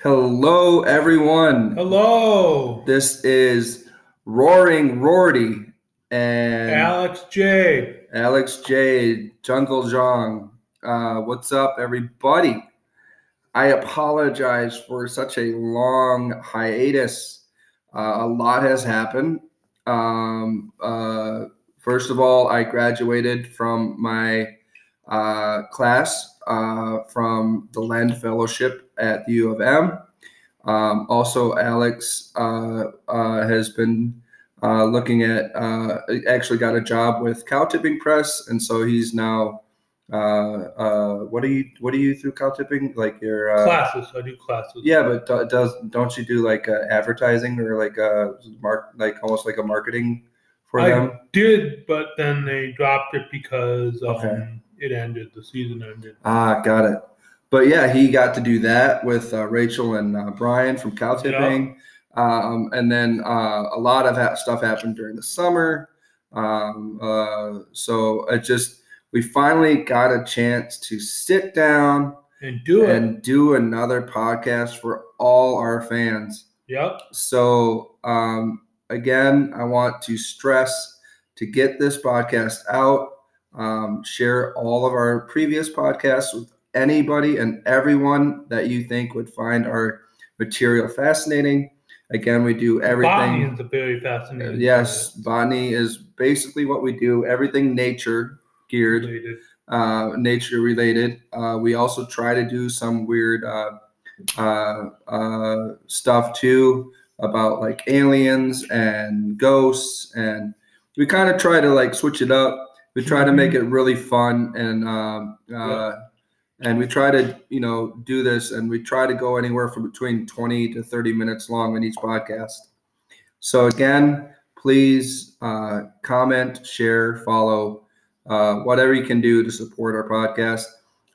Hello, everyone. Hello, This is Roaring Rorty and Alex J. Alex J. Jungle Zhang. Uh, what's up, everybody? I apologize for such a long hiatus. Uh, a lot has happened. Um, uh, first of all, I graduated from my uh, class uh, from the Land Fellowship at the U of M. Um, also, Alex uh, uh, has been uh, looking at uh, actually got a job with cow tipping press, and so he's now. Uh, uh, what do you what do you through cow tipping like your uh, Classes. I do classes. yeah, but do- does don't you do like uh, advertising or like uh mark like almost like a marketing for them? I them? did, but then they dropped it because um, Okay. It ended. The season ended. Ah, got it. But yeah, he got to do that with uh, Rachel and uh, Brian from cow tipping, um, and then uh, a lot of ha- stuff happened during the summer. Um, uh, so it just we finally got a chance to sit down And do it. and do another podcast for all our fans. yep. So, um, again, I want to stress to get this podcast out, um, share all of our previous podcasts with anybody and everyone that you think would find our material fascinating. Again, we do everything. Botany is a very fascinating. Yes, botany is basically what we do, everything nature geared Related. uh, nature related. Uh, we also try to do some weird uh, uh, uh, stuff too about like aliens and ghosts, and we kind of try to like switch it up. We try to make it really fun, and um, uh, and we try to you know do this, and we try to go anywhere from between twenty to thirty minutes long in each podcast. So again, please uh, comment, share, follow uh, whatever you can do to support our podcast.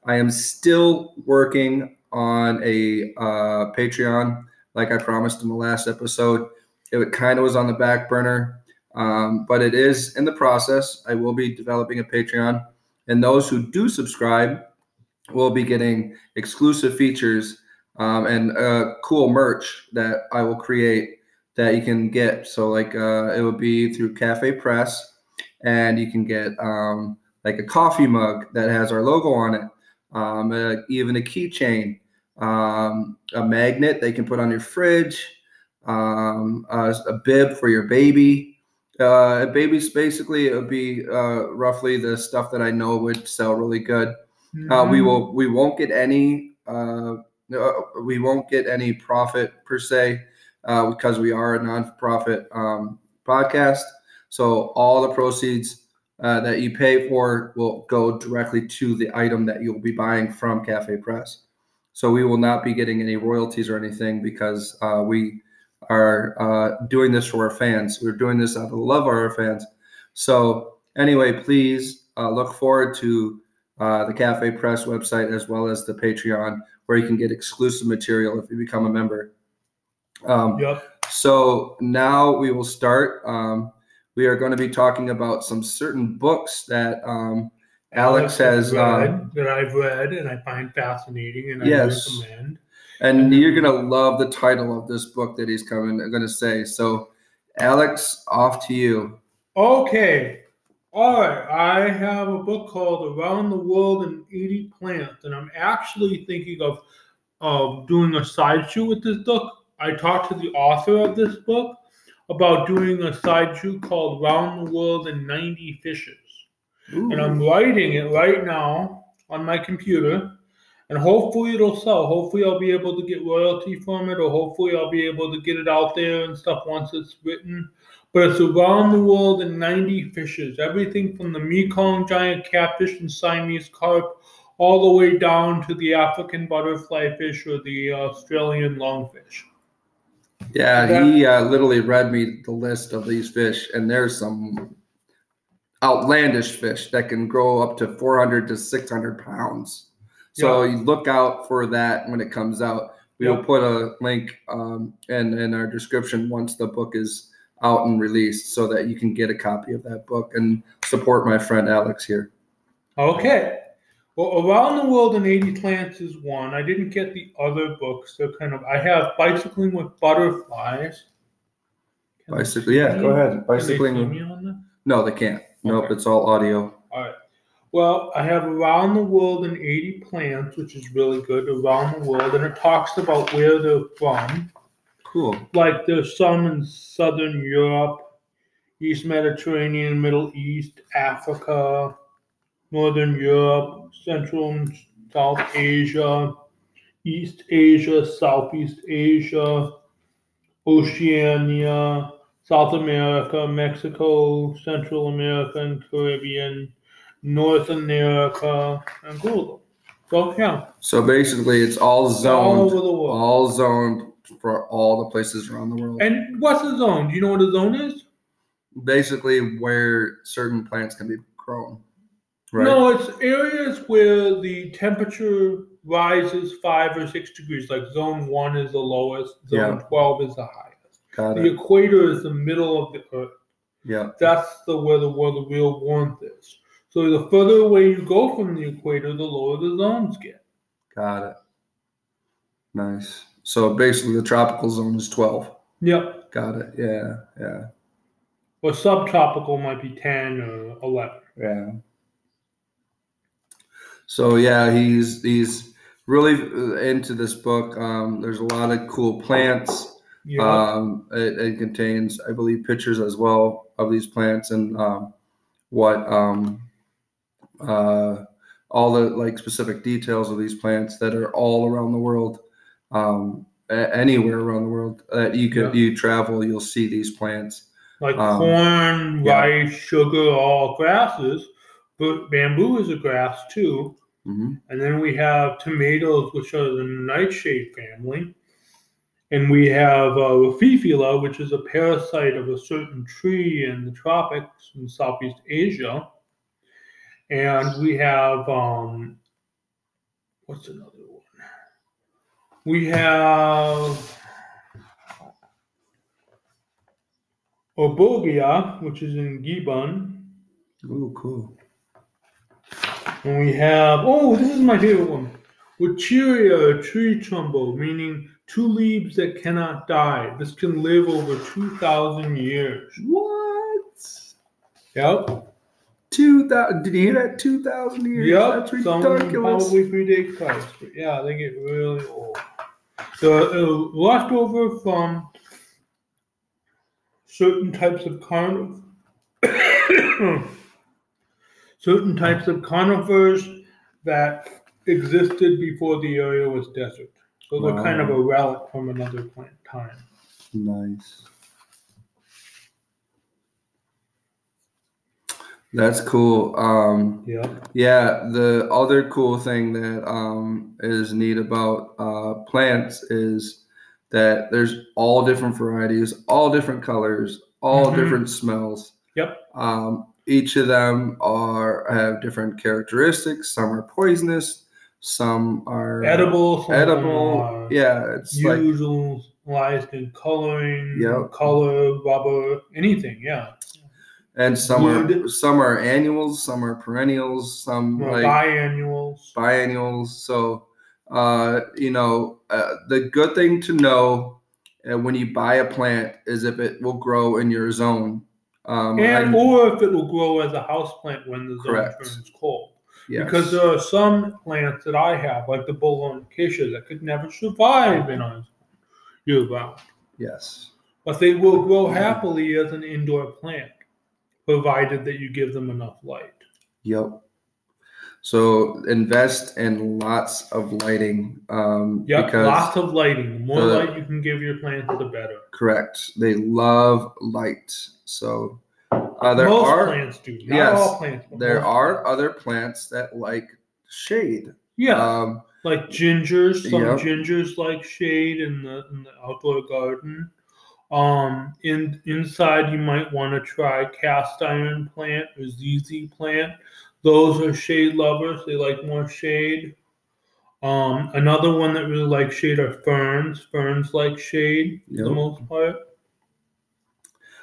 I am still working on a uh, Patreon, like I promised in the last episode. It kind of was on the back burner, um, but it is in the process. I will be developing a Patreon, and those who do subscribe will be getting exclusive features um, and uh, cool merch that I will create that you can get. So, like, uh, it will be through Cafe Press and you can get um, like a coffee mug that has our logo on it, um, uh, even a keychain, um, a magnet they can put on your fridge, um, a, a bib for your baby. Uh, babies basically it would be uh, roughly the stuff that I know would sell really good. Uh, we Mhm. will we won't get any uh, we won't get any profit per se uh, because we are a nonprofit um, podcast. So all the proceeds uh, that you pay for will go directly to the item that you'll be buying from Cafe Press. So we will not be getting any royalties or anything because uh, we are uh, doing this for our fans. We're doing this out of the love of our fans. So anyway, please uh, look forward to uh, the Cafe Press website as well as the Patreon, where you can get exclusive material if you become a member. Um, Yep. so now we will start. Um, we are going to be talking about some certain books that um, Alex has. read, Um, that I've read and I find fascinating and Yes. I recommend. And you're going to love the title of this book that he's coming. I'm going to say. So, Alex, off to you. Okay. All right. I have a book called Around the World in 80 Plants, and I'm actually thinking of of doing a side shoot with this book. I talked to the author of this book about doing a side shoot called Around the World in 90 Fishes. And I'm writing it right now on my computer, and hopefully it'll sell. Hopefully I'll be able to get royalty from it, or hopefully I'll be able to get it out there and stuff once it's written. But it's around the world in 90 fishes, everything from the Mekong giant catfish and Siamese carp, all the way down to the African butterfly fish or the Australian lungfish. Yeah, he uh, literally read me the list of these fish, and there's some outlandish fish that can grow up to 400 to 600 pounds. So you look out for that when it comes out. We will Yep. put a link um, in in our description once the book is out and released, so that you can get a copy of that book and support my friend Alex here. Okay. Well, Around the World in 80 Plants is one. I didn't get the other books. They're kind of, I have Bicycling with Butterflies. Can Bicycle. Yeah, go ahead. Can they Bicycling. see me on that? No, they can't. Nope, it's all audio. All right. Well, I have Around the World in 80 Plants, which is really good. Around the World. And it talks about where they're from. Cool. like there's some in southern Europe, East Mediterranean, Middle East, Africa, Northern Europe, Central and South Asia, East Asia, Southeast Asia, Oceania, South America, Mexico, Central America and Caribbean, North America, uh, Angola. So yeah, So basically, it's all zoned, all zoned, over the world. all zoned for all the places around the world. And what's a zone? Do you know what a zone is? Basically, where certain plants can be grown. Right. No, it's areas where the temperature rises five or six degrees. Like zone one is the lowest, zone Yeah. 12 is the highest. Got The it. equator is the middle of the earth. Yeah. That's the where the where the real warmth is. So the further away you go from the equator, the lower the zones get. Got it. Nice. So basically, the tropical zone is 12. Yep. Got it. Yeah. Yeah. Or subtropical might be 10 or 11. Yeah. So yeah, he's he's really uh, into this book. Um, there's a lot of cool plants. Yeah. Um, it, it contains, I believe, pictures as well of these plants and um, what um, uh, all the like specific details of these plants that are all around the world, um, anywhere around the world that you could Yeah. you travel, you'll see these plants. like um, corn, yeah. rice, sugar, all grasses. But bamboo is a grass too. hmm And then we have tomatoes, which are the nightshade family. And we have uh, Rafflesia, which is a parasite of a certain tree in the tropics in Southeast Asia. And we have, um, what's another one? We have Obogia, which is in Gabon. Ooh, cool. And we have, oh, this is my favorite one. Welwitschia tree trumbo, meaning two leaves that cannot die. This can live over 2,000 years. What? Yep. Two thousand? Did you hear that? Two thousand years? Yep. That's Some ridiculous. probably Christ. But yeah, they get really old. The uh, leftover from certain types of carn certain types of conifers that existed before the area was desert. So they're kind of a relic from another plant time. Nice. That's cool. Um, Yeah. yeah, the other cool thing that um, is neat about uh, plants is that there's all different varieties, all different colors, all Mhm. different smells. Yep. Um, each of them are have different characteristics. Some are poisonous. Some are Edible. some edible. are Yeah, it's like Utilized in coloring, Yep. color, rubber, anything. Yeah. And some are some are annuals, some are perennials, some like biannuals. biennials. So, uh, you know, uh, the good thing to know uh, when you buy a plant is if it will grow in your zone. Um, and I- or if it will grow as a house plant when the zone Correct. turns cold. yes. Because there are some plants that I have, like the Bologna acacia, that could never survive in our year round. yes, But they will grow happily as an indoor plant, provided that you give them enough light. yep. So invest in lots of lighting. Um, Yep, lots of lighting. The more the- light you can give your plants, the better. correct, they love light. So uh, there most are plants do. Not yes, all plants. there are other plants that like shade. Yeah, Um, like gingers. Some Yep. gingers like shade in the in the outdoor garden. Um, in inside you might want to try cast iron plant or ZZ plant. Those are shade lovers. They like more shade. Um, another one that really likes shade are ferns. Ferns like shade for the most part.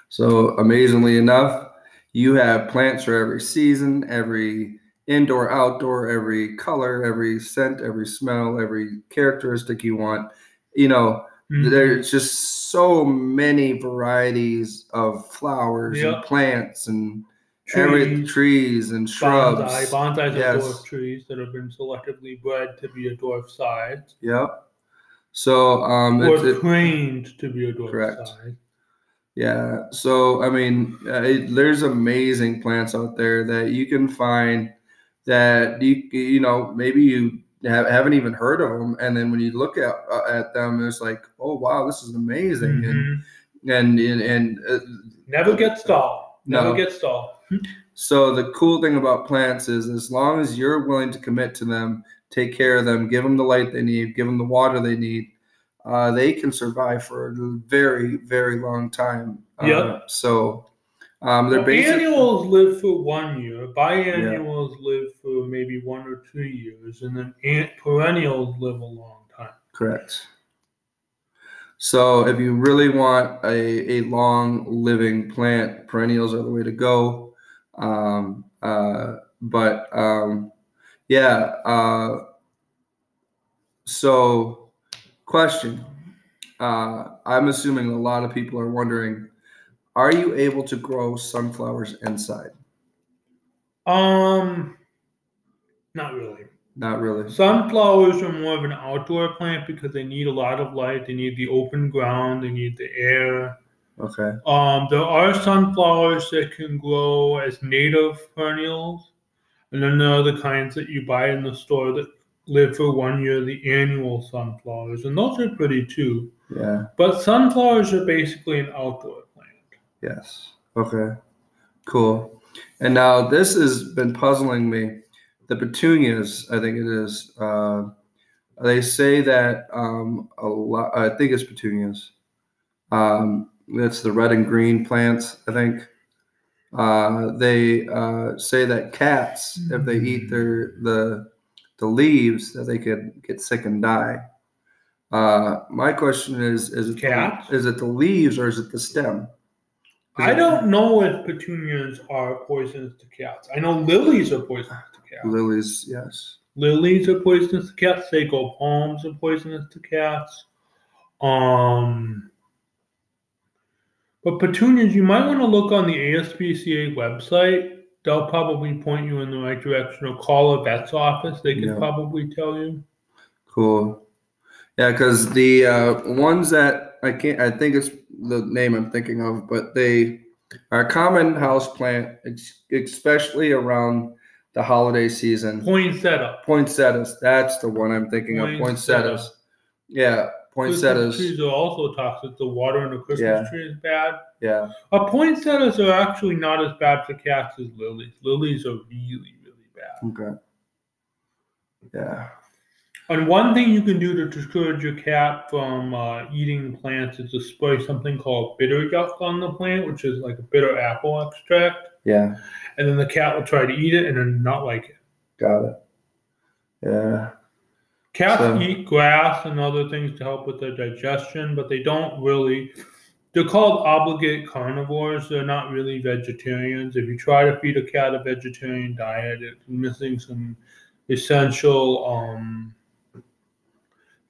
So amazingly enough, you have plants for every season, every indoor, outdoor, every color, every scent, every smell, every characteristic you want. You know, Mhm. there's just so many varieties of flowers Yep. and plants and every Trees, trees and shrubs. Bonsai. Bonsais are dwarf trees that have been selectively bred to be a dwarf size. Yep. So um, Or it's, it, trained to be a dwarf Correct. size. Yeah. So, I mean, uh, it, there's amazing plants out there that you can find that you you know maybe you haven't even heard of them, and then when you look at uh, at them, it's like, oh wow, this is amazing, Mhm. and and and, and uh, Never get stalled. Never No. get stalled. so the cool thing about plants is as long as you're willing to commit to them, take care of them, give them the light they need, give them the water they need. Uh, they can survive for a very, very long time. Uh, Yep. so um, they're basically annuals live for one year. Biennials live for maybe one or two years, and then an- perennials live a long time. Correct. So if you really want a, a long living plant, perennials are the way to go. Um, uh, but um, yeah, uh, so question. Uh, I'm assuming a lot of people are wondering, are you able to grow sunflowers inside? Um, not really. Not really. Sunflowers are more of an outdoor plant because they need a lot of light. They need the open ground. They need the air. Okay. Um, there are sunflowers that can grow as native perennials, and then there are the kinds that you buy in the store that live for one year, the annual sunflowers, and those are pretty too. Yeah. But sunflowers are basically an outdoor. Yes. Okay. Cool. And now this has been puzzling me. The petunias, I think it is. Uh, they say that um, a lot. I think it's petunias. Um, that's the red and green plants. I think. Uh, they uh, say that cats, if they eat their the the leaves, that they could get sick and die. Uh, my question is: Is it? The, is it the leaves or is it the stem? I don't know if petunias are poisonous to cats. I know lilies are poisonous to cats. Lilies, yes. Lilies are poisonous to cats. Sago palms are poisonous to cats. Um, but petunias, you might want to look on the ASPCA website. They'll probably point you in the right direction or call a vet's office. They can Yeah. probably tell you. Cool. Yeah, because the uh, ones that I can't, I think it's the name I'm thinking of, but they are a common house plant, especially around the holiday season. Poinsettia. Poinsettias, that's the one I'm thinking of. Poinsettia. Poinsettias. Yeah, Christmas poinsettias. trees are also toxic. The water in a Christmas Yeah. tree is bad. Yeah, Uh, poinsettias are actually not as bad for cats as lilies. Lilies are really, really bad. okay. Yeah, And one thing you can do to discourage your cat from uh, eating plants is to spray something called bitter yuck on the plant, which is like a bitter apple extract. yeah, And then the cat will try to eat it and then not like it. got it. Yeah, Cats So- eat grass and other things to help with their digestion, but they don't really. They're called obligate carnivores. They're not really vegetarians. If you try to feed a cat a vegetarian diet, it's missing some essential um,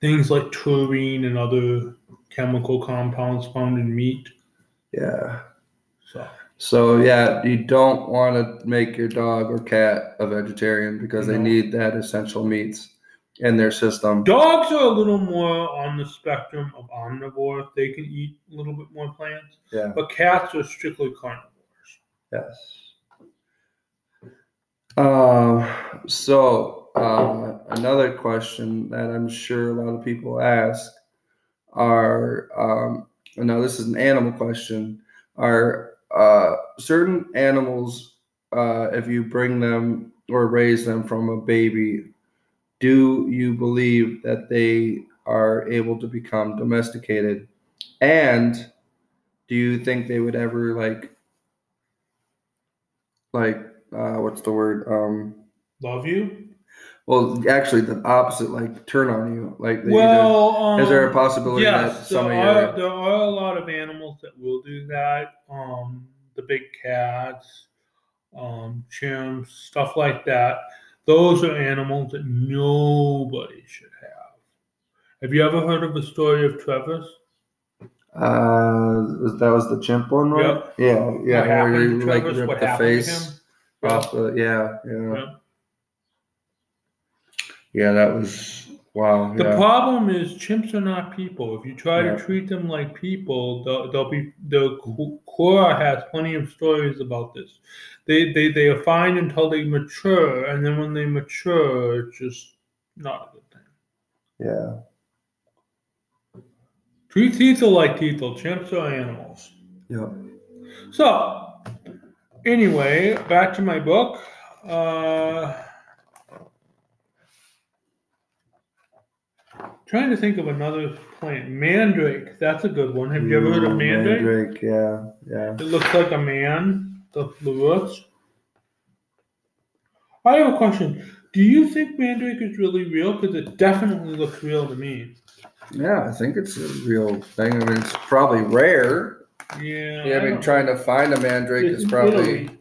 things like taurine and other chemical compounds found in meat. yeah. So So yeah, you don't want to make your dog or cat a vegetarian because they need that essential meats in their system. dogs are a little more on the spectrum of omnivore. They can eat a little bit more plants, Yeah. but cats are strictly carnivores. Yes. Um. So uh, another question that I'm sure a lot of people ask are, um, now this is an animal question, are uh, certain animals, uh, if you bring them or raise them from a baby, do you believe that they are able to become domesticated? And do you think they would ever like like uh what's the word um Love you? Well actually the opposite like turn on you like they Well, um, is there a possibility that some of are, your there are a lot of animals that will do that. Um, the big cats. um, chimps, stuff like that. Those are animals that nobody should have. Have you ever heard of the story of Travis? Uh, that was the chimp one, right? Yep. Yeah, yeah. Where happened Travis? What the happened to him? off the yeah, yeah, Yeah. Yeah. That was wow. The yeah. problem is chimps are not people. If you try Yeah. to treat them like people, they'll, they'll be the Quora has plenty of stories about this. They, they they are fine until they mature, and then when they mature, it's just not a good thing. yeah. Treat teethel like teethel. Chimps are animals. Yeah. So, anyway, back to my book. Uh, trying to think of another plant. Mandrake. That's a good one. Have you ever heard of mandrake? Mandrake, yeah, yeah. It looks like a man, the, the roots. I have a question. Do you think mandrake is really real? Because it definitely looks real to me. Yeah, I think it's a real thing. I mean, it's probably rare. Yeah. Yeah, I mean, don't- trying to find a mandrake It's is probably. Italy.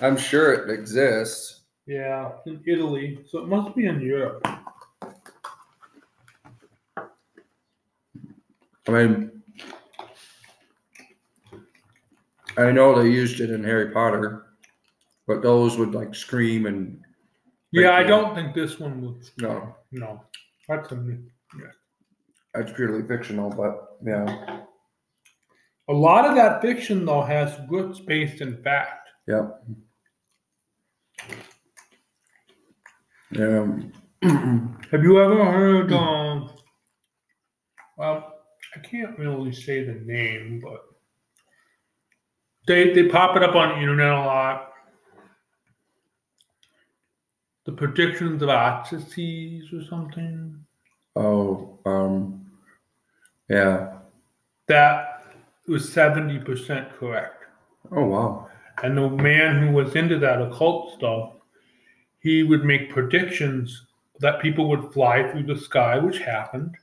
I'm sure it exists. Yeah, in Italy. So it must be in Europe. I mean, I know they used it in Harry Potter, but those would like scream and Yeah, I don't think this one was. no, No, that's a myth. that's purely fictional. But yeah, A lot of that fiction though has roots based in fact. yeah, yeah. Have you ever heard? Um, well, I can't really say the name, but they they pop it up on the internet a lot. The predictions of Oxyces or something. oh, um, yeah. That was seventy percent correct. Oh wow. And the man who was into that occult stuff, he would make predictions that people would fly through the sky, which happened,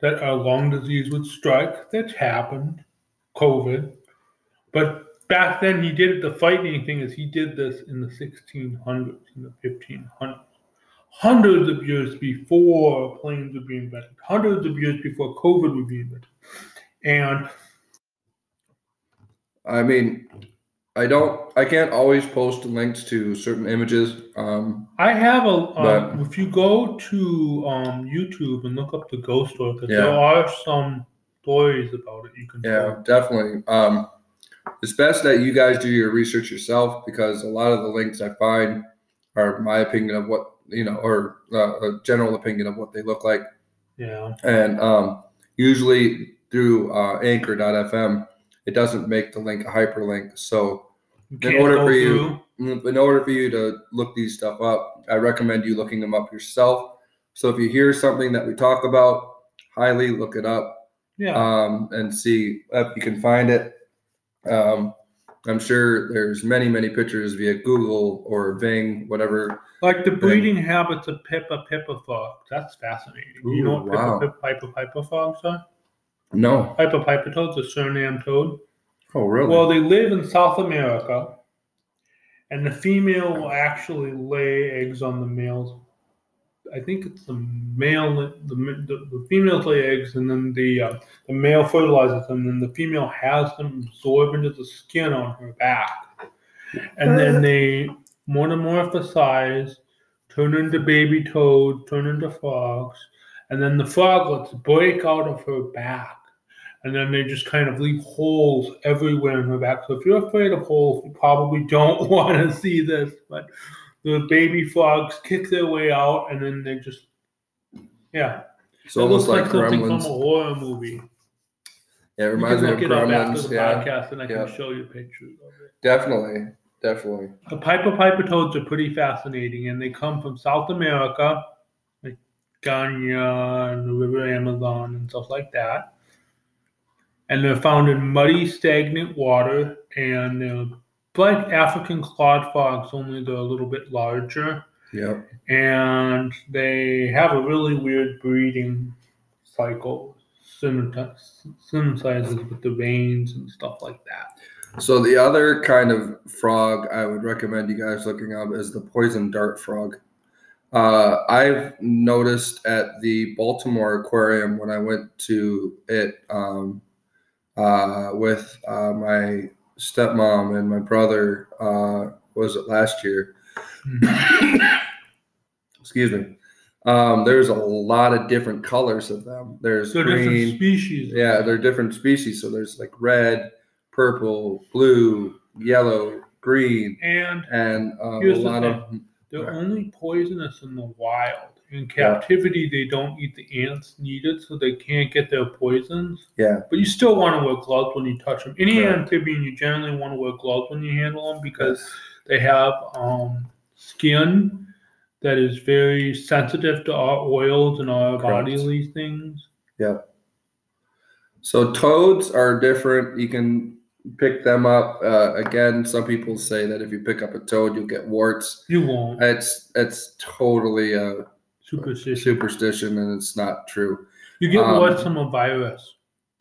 that a lung disease would strike, that happened, COVID. But back then he did it, the frightening thing is he did this in the 1600s, in the 1500s. Hundreds of years before planes would be invented, hundreds of years before COVID would be invented. And I mean, I don't. I can't always post links to certain images. Um, I have a. Um, But- if you go to um, YouTube and look up the ghost story, Yeah. there are some stories about it. You can. Yeah, definitely. Um, it's best that you guys do your research yourself because a lot of the links I find are my opinion of what you know, or uh, a general opinion of what they look like, Yeah. and um, usually through uh, Anchor.fm, it doesn't make the link a hyperlink. So In order for you- through. in order for you to look these stuff up, I recommend you looking them up yourself. So if you hear something that we talk about, highly look it up Yeah. um, and see if you can find it. Um, I'm sure there's many, many pictures via Google or Bing, whatever. like the breeding habits of Pipa Pipa frogs. That's fascinating. you know Ooh, what wow. Pipa Pipa Piper Piper frogs are? No. Piper Piper toads, a Suriname toad. Oh, really? Well, they live in South America, and the female will actually lay eggs on the males. I think it's the male, the, the, the females lay eggs, and then the uh, the male fertilizes them, and the female has them absorb into the skin on her back, and then they metamorphosize, turn into baby toad, turn into frogs, and then the froglets break out of her back and then they just kind of leave holes everywhere in her back. So if you're afraid of holes, you probably don't want to see this. But the baby frogs kick their way out, and then they just, yeah, it's it almost looks like, like, something from a horror movie. Yeah, it reminds me of it up after Gremlins. the Yeah, podcast, and I can show you pictures of it. definitely, definitely. The Piper Piper toads are pretty fascinating, and they come from South America, like Guyana and the River Amazon and stuff like that. And they're found in muddy, stagnant water, and they're like African clawed frogs, only they're a little bit larger. Yep. And they have a really weird breeding cycle. synthesize- synthesizes with the veins and stuff like that. So the other kind of frog I would recommend you guys looking up is the poison dart frog. Uh, I've noticed at the Baltimore Aquarium when I went to it um, uh, with uh, my stepmom and my brother. Uh, was it last year? Excuse me. Um, there's a lot of different colors of them. There's green. species. Yeah, they're different species. So there's like red, purple, blue, yellow, green, and and um, a lot of they're Right. only poisonous in the wild. In captivity, they don't eat the ants needed, so they can't get their poisons. yeah, But you still want to wear gloves when you touch them. Any Correct. amphibian, you generally want to wear gloves when you handle them because they have um, skin that is very sensitive to our oils and our Correct. bodily things. Yeah. So toads are different. You can pick them up. Uh, again, some people say that if you pick up a toad, you'll get warts. You won't. It's it's totally a Superstition. superstition, and it's not true. You get Um, what's from a virus.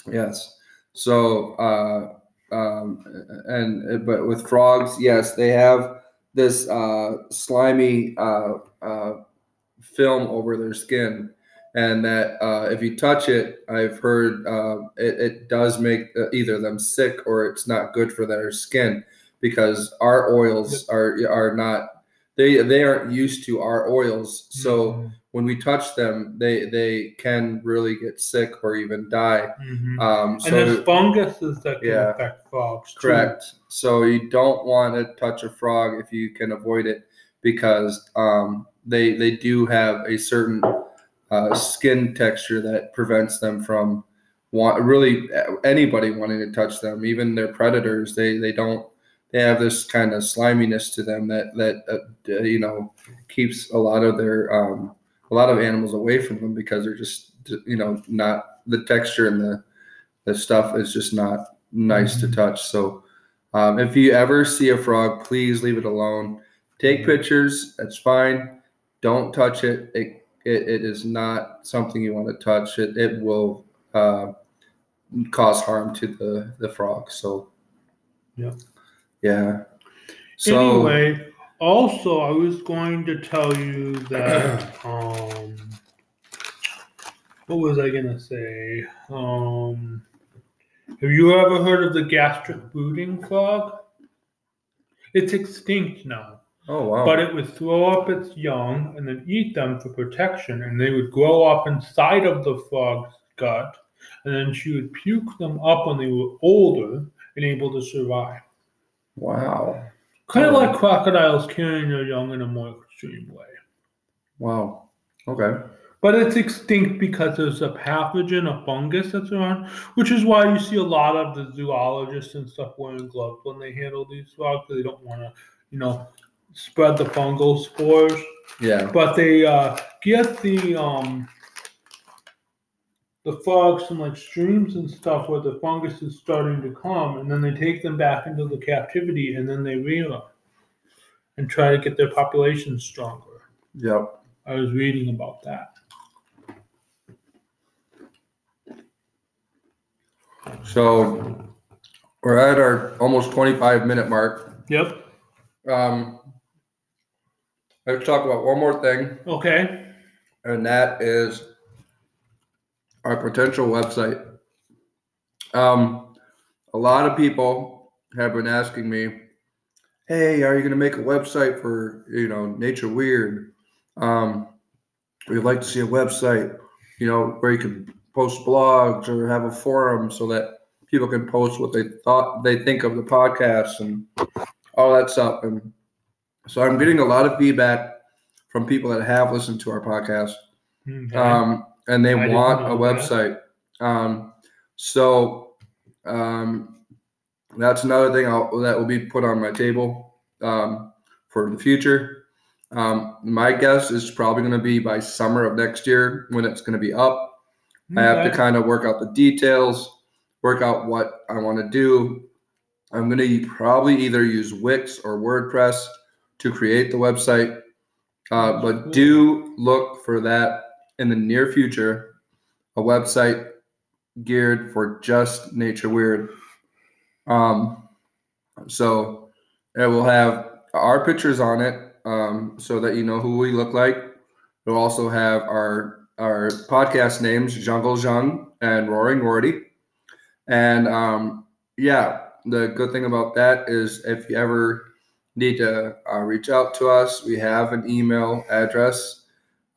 Yes. So, uh, um, and but with frogs, yes, they have this uh, slimy uh, uh, film over their skin, and that uh, if you touch it, I've heard uh, it, it does make uh, either them sick or it's not good for their skin because our oils are are not they they aren't used to our oils, so Mhm. when we touch them, they they can really get sick or even die. Mhm. Um, so and there's funguses that can yeah. affect frogs. too. correct. So you don't want to touch a frog if you can avoid it because um, they they do have a certain uh, skin texture that prevents them from want really anybody wanting to touch them. Even their predators, they they don't. They have this kind of sliminess to them that that uh, you know keeps a lot of their um, a lot of animals away from them because they're just you know not the texture and the the stuff is just not nice to Mhm. touch. So um, if you ever see a frog, please leave it alone. Take Mhm. pictures. That's fine. Don't touch it. It it, it is not something you want to touch. It it will uh, cause harm to the the frog. So Yep. yeah. So anyway, also I was going to tell you that um what was I gonna say? Um have you ever heard of the gastric brooding frog? It's extinct now. Oh wow. But it would throw up its young and then eat them for protection, and they would grow up inside of the frog's gut, and then she would puke them up when they were older and able to survive. wow. Kind of Oh. like crocodiles carrying their young in a more extreme way. Wow. Okay. But it's extinct because there's a pathogen, a fungus that's around, which is why you see a lot of the zoologists and stuff wearing gloves when they handle these frogs. They don't want to, you know, spread the fungal spores. Yeah. But they uh, get the um, the frogs from like streams and stuff where the fungus is starting to come, and then they take them back into the captivity, and then they rear them and try to get their population stronger. Yep. I was reading about that. So we're at our almost 25 minute mark. Yep. Um, let's talk about one more thing, Okay. and that is our potential website. Um, a lot of people have been asking me, "Hey, are you going to make a website for you know Nature Weird? Um, we'd like to see a website, you know, where you can post blogs or have a forum so that people can post what they thought they think of the podcast and all that stuff." And so I'm getting a lot of feedback from people that have listened to our podcast Okay. um, and they I want a website. Um, so um, that's another thing I'll, that will be put on my table um, for the future. Um, my guess is probably going to be by summer of next year when it's going to be up. I have to kind of work out the details, work out what I want to do. I'm going to probably either use Wix or WordPress to create the website. Uh, but do look for that in the near future, a website geared for just nature weird. Um, so it will have our pictures on it, um, so that you know who we look like. It'll also have our our podcast names, Jungle Jung and Roaring Rorty. And um, yeah, the good thing about that is if you ever need to uh, reach out to us, we have an email address,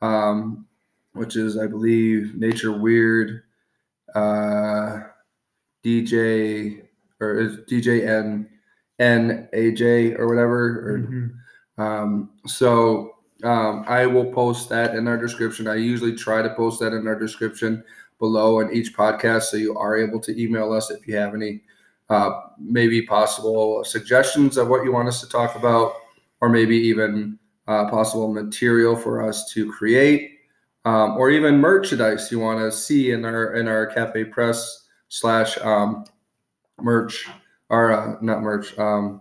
um, which is, I believe, Nature Weird uh, DJ or is DJ N N A J or whatever. Or, Mhm. um, so um, I will post that in our description. I usually try to post that in our description below in each podcast, so you are able to email us if you have any uh, maybe possible suggestions of what you want us to talk about, or maybe even uh, possible material for us to create, um, or even merchandise you want to see in our in our cafe press slash um, merch or uh, not merch um,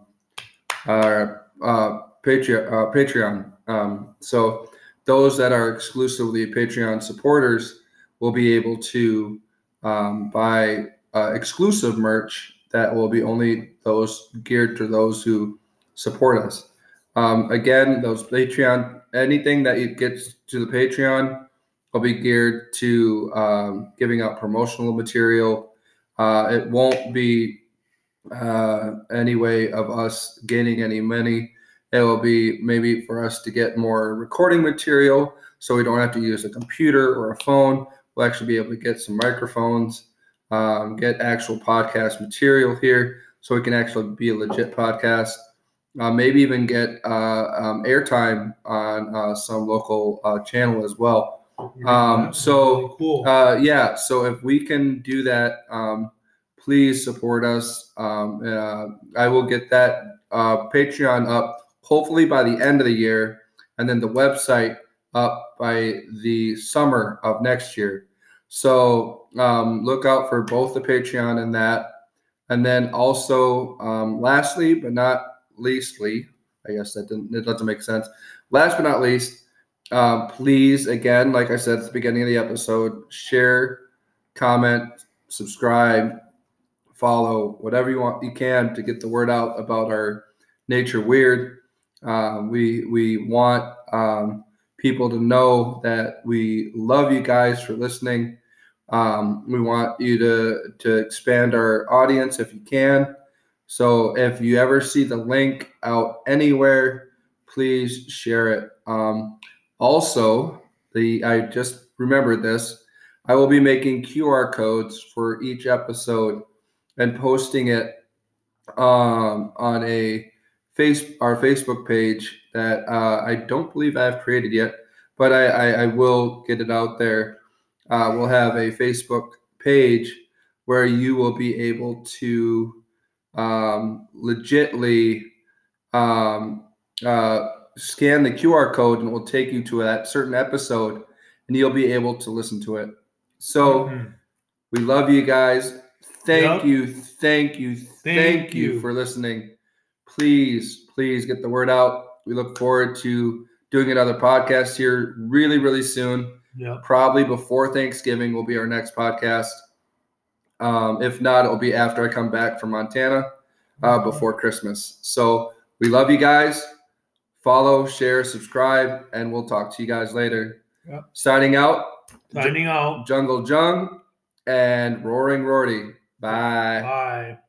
our uh, Patreon uh, Patreon. Um, so those that are exclusively Patreon supporters will be able to um, buy uh, exclusive merch that will be only those geared to those who support us. Um, again, those Patreon, anything that it gets to the Patreon will be geared to um, giving out promotional material. Uh, it won't be uh, any way of us gaining any money. It will be maybe for us to get more recording material so we don't have to use a computer or a phone. We'll actually be able to get some microphones, um, get actual podcast material here so it can actually be a legit podcast. Uh, maybe even get uh, um, airtime on uh, some local uh, channel as well. Um, so, cool. Uh, yeah, so if we can do that, um, please support us. Um, uh, I will get that uh, Patreon up hopefully by the end of the year, and then the website up by the summer of next year. So um, look out for both the Patreon and that. And then also, um, lastly but not leastly, I guess that didn't it doesn't make sense. Last but not least, um, please again, like I said at the beginning of the episode, share, comment, subscribe, follow, whatever you want you can to get the word out about our nature weird. Um, we we want um, people to know that we love you guys for listening. Um, we want you to to expand our audience if you can. So if you ever see the link out anywhere, please share it. Um, also, the I just remembered this. I will be making QR codes for each episode and posting it um, on a face our Facebook page that uh, I don't believe I've created yet, but I, I, I will get it out there. Uh, we'll have a Facebook page where you will be able to um, legitly um, uh, scan the QR code and it will take you to that certain episode and you'll be able to listen to it. So Mhm. we love you guys. Thank Yep. you, thank you, thank, you. you. for listening. Please, please get the word out. We look forward to doing another podcast here really, really soon. Yep. Probably before Thanksgiving will be our next podcast. Um, if not, it'll be after I come back from Montana uh, before Christmas. So we love you guys. Follow, share, subscribe, and we'll talk to you guys later. Yep. Signing out, Signing out. Jungle Jung and Roaring Rorty. Bye. Bye.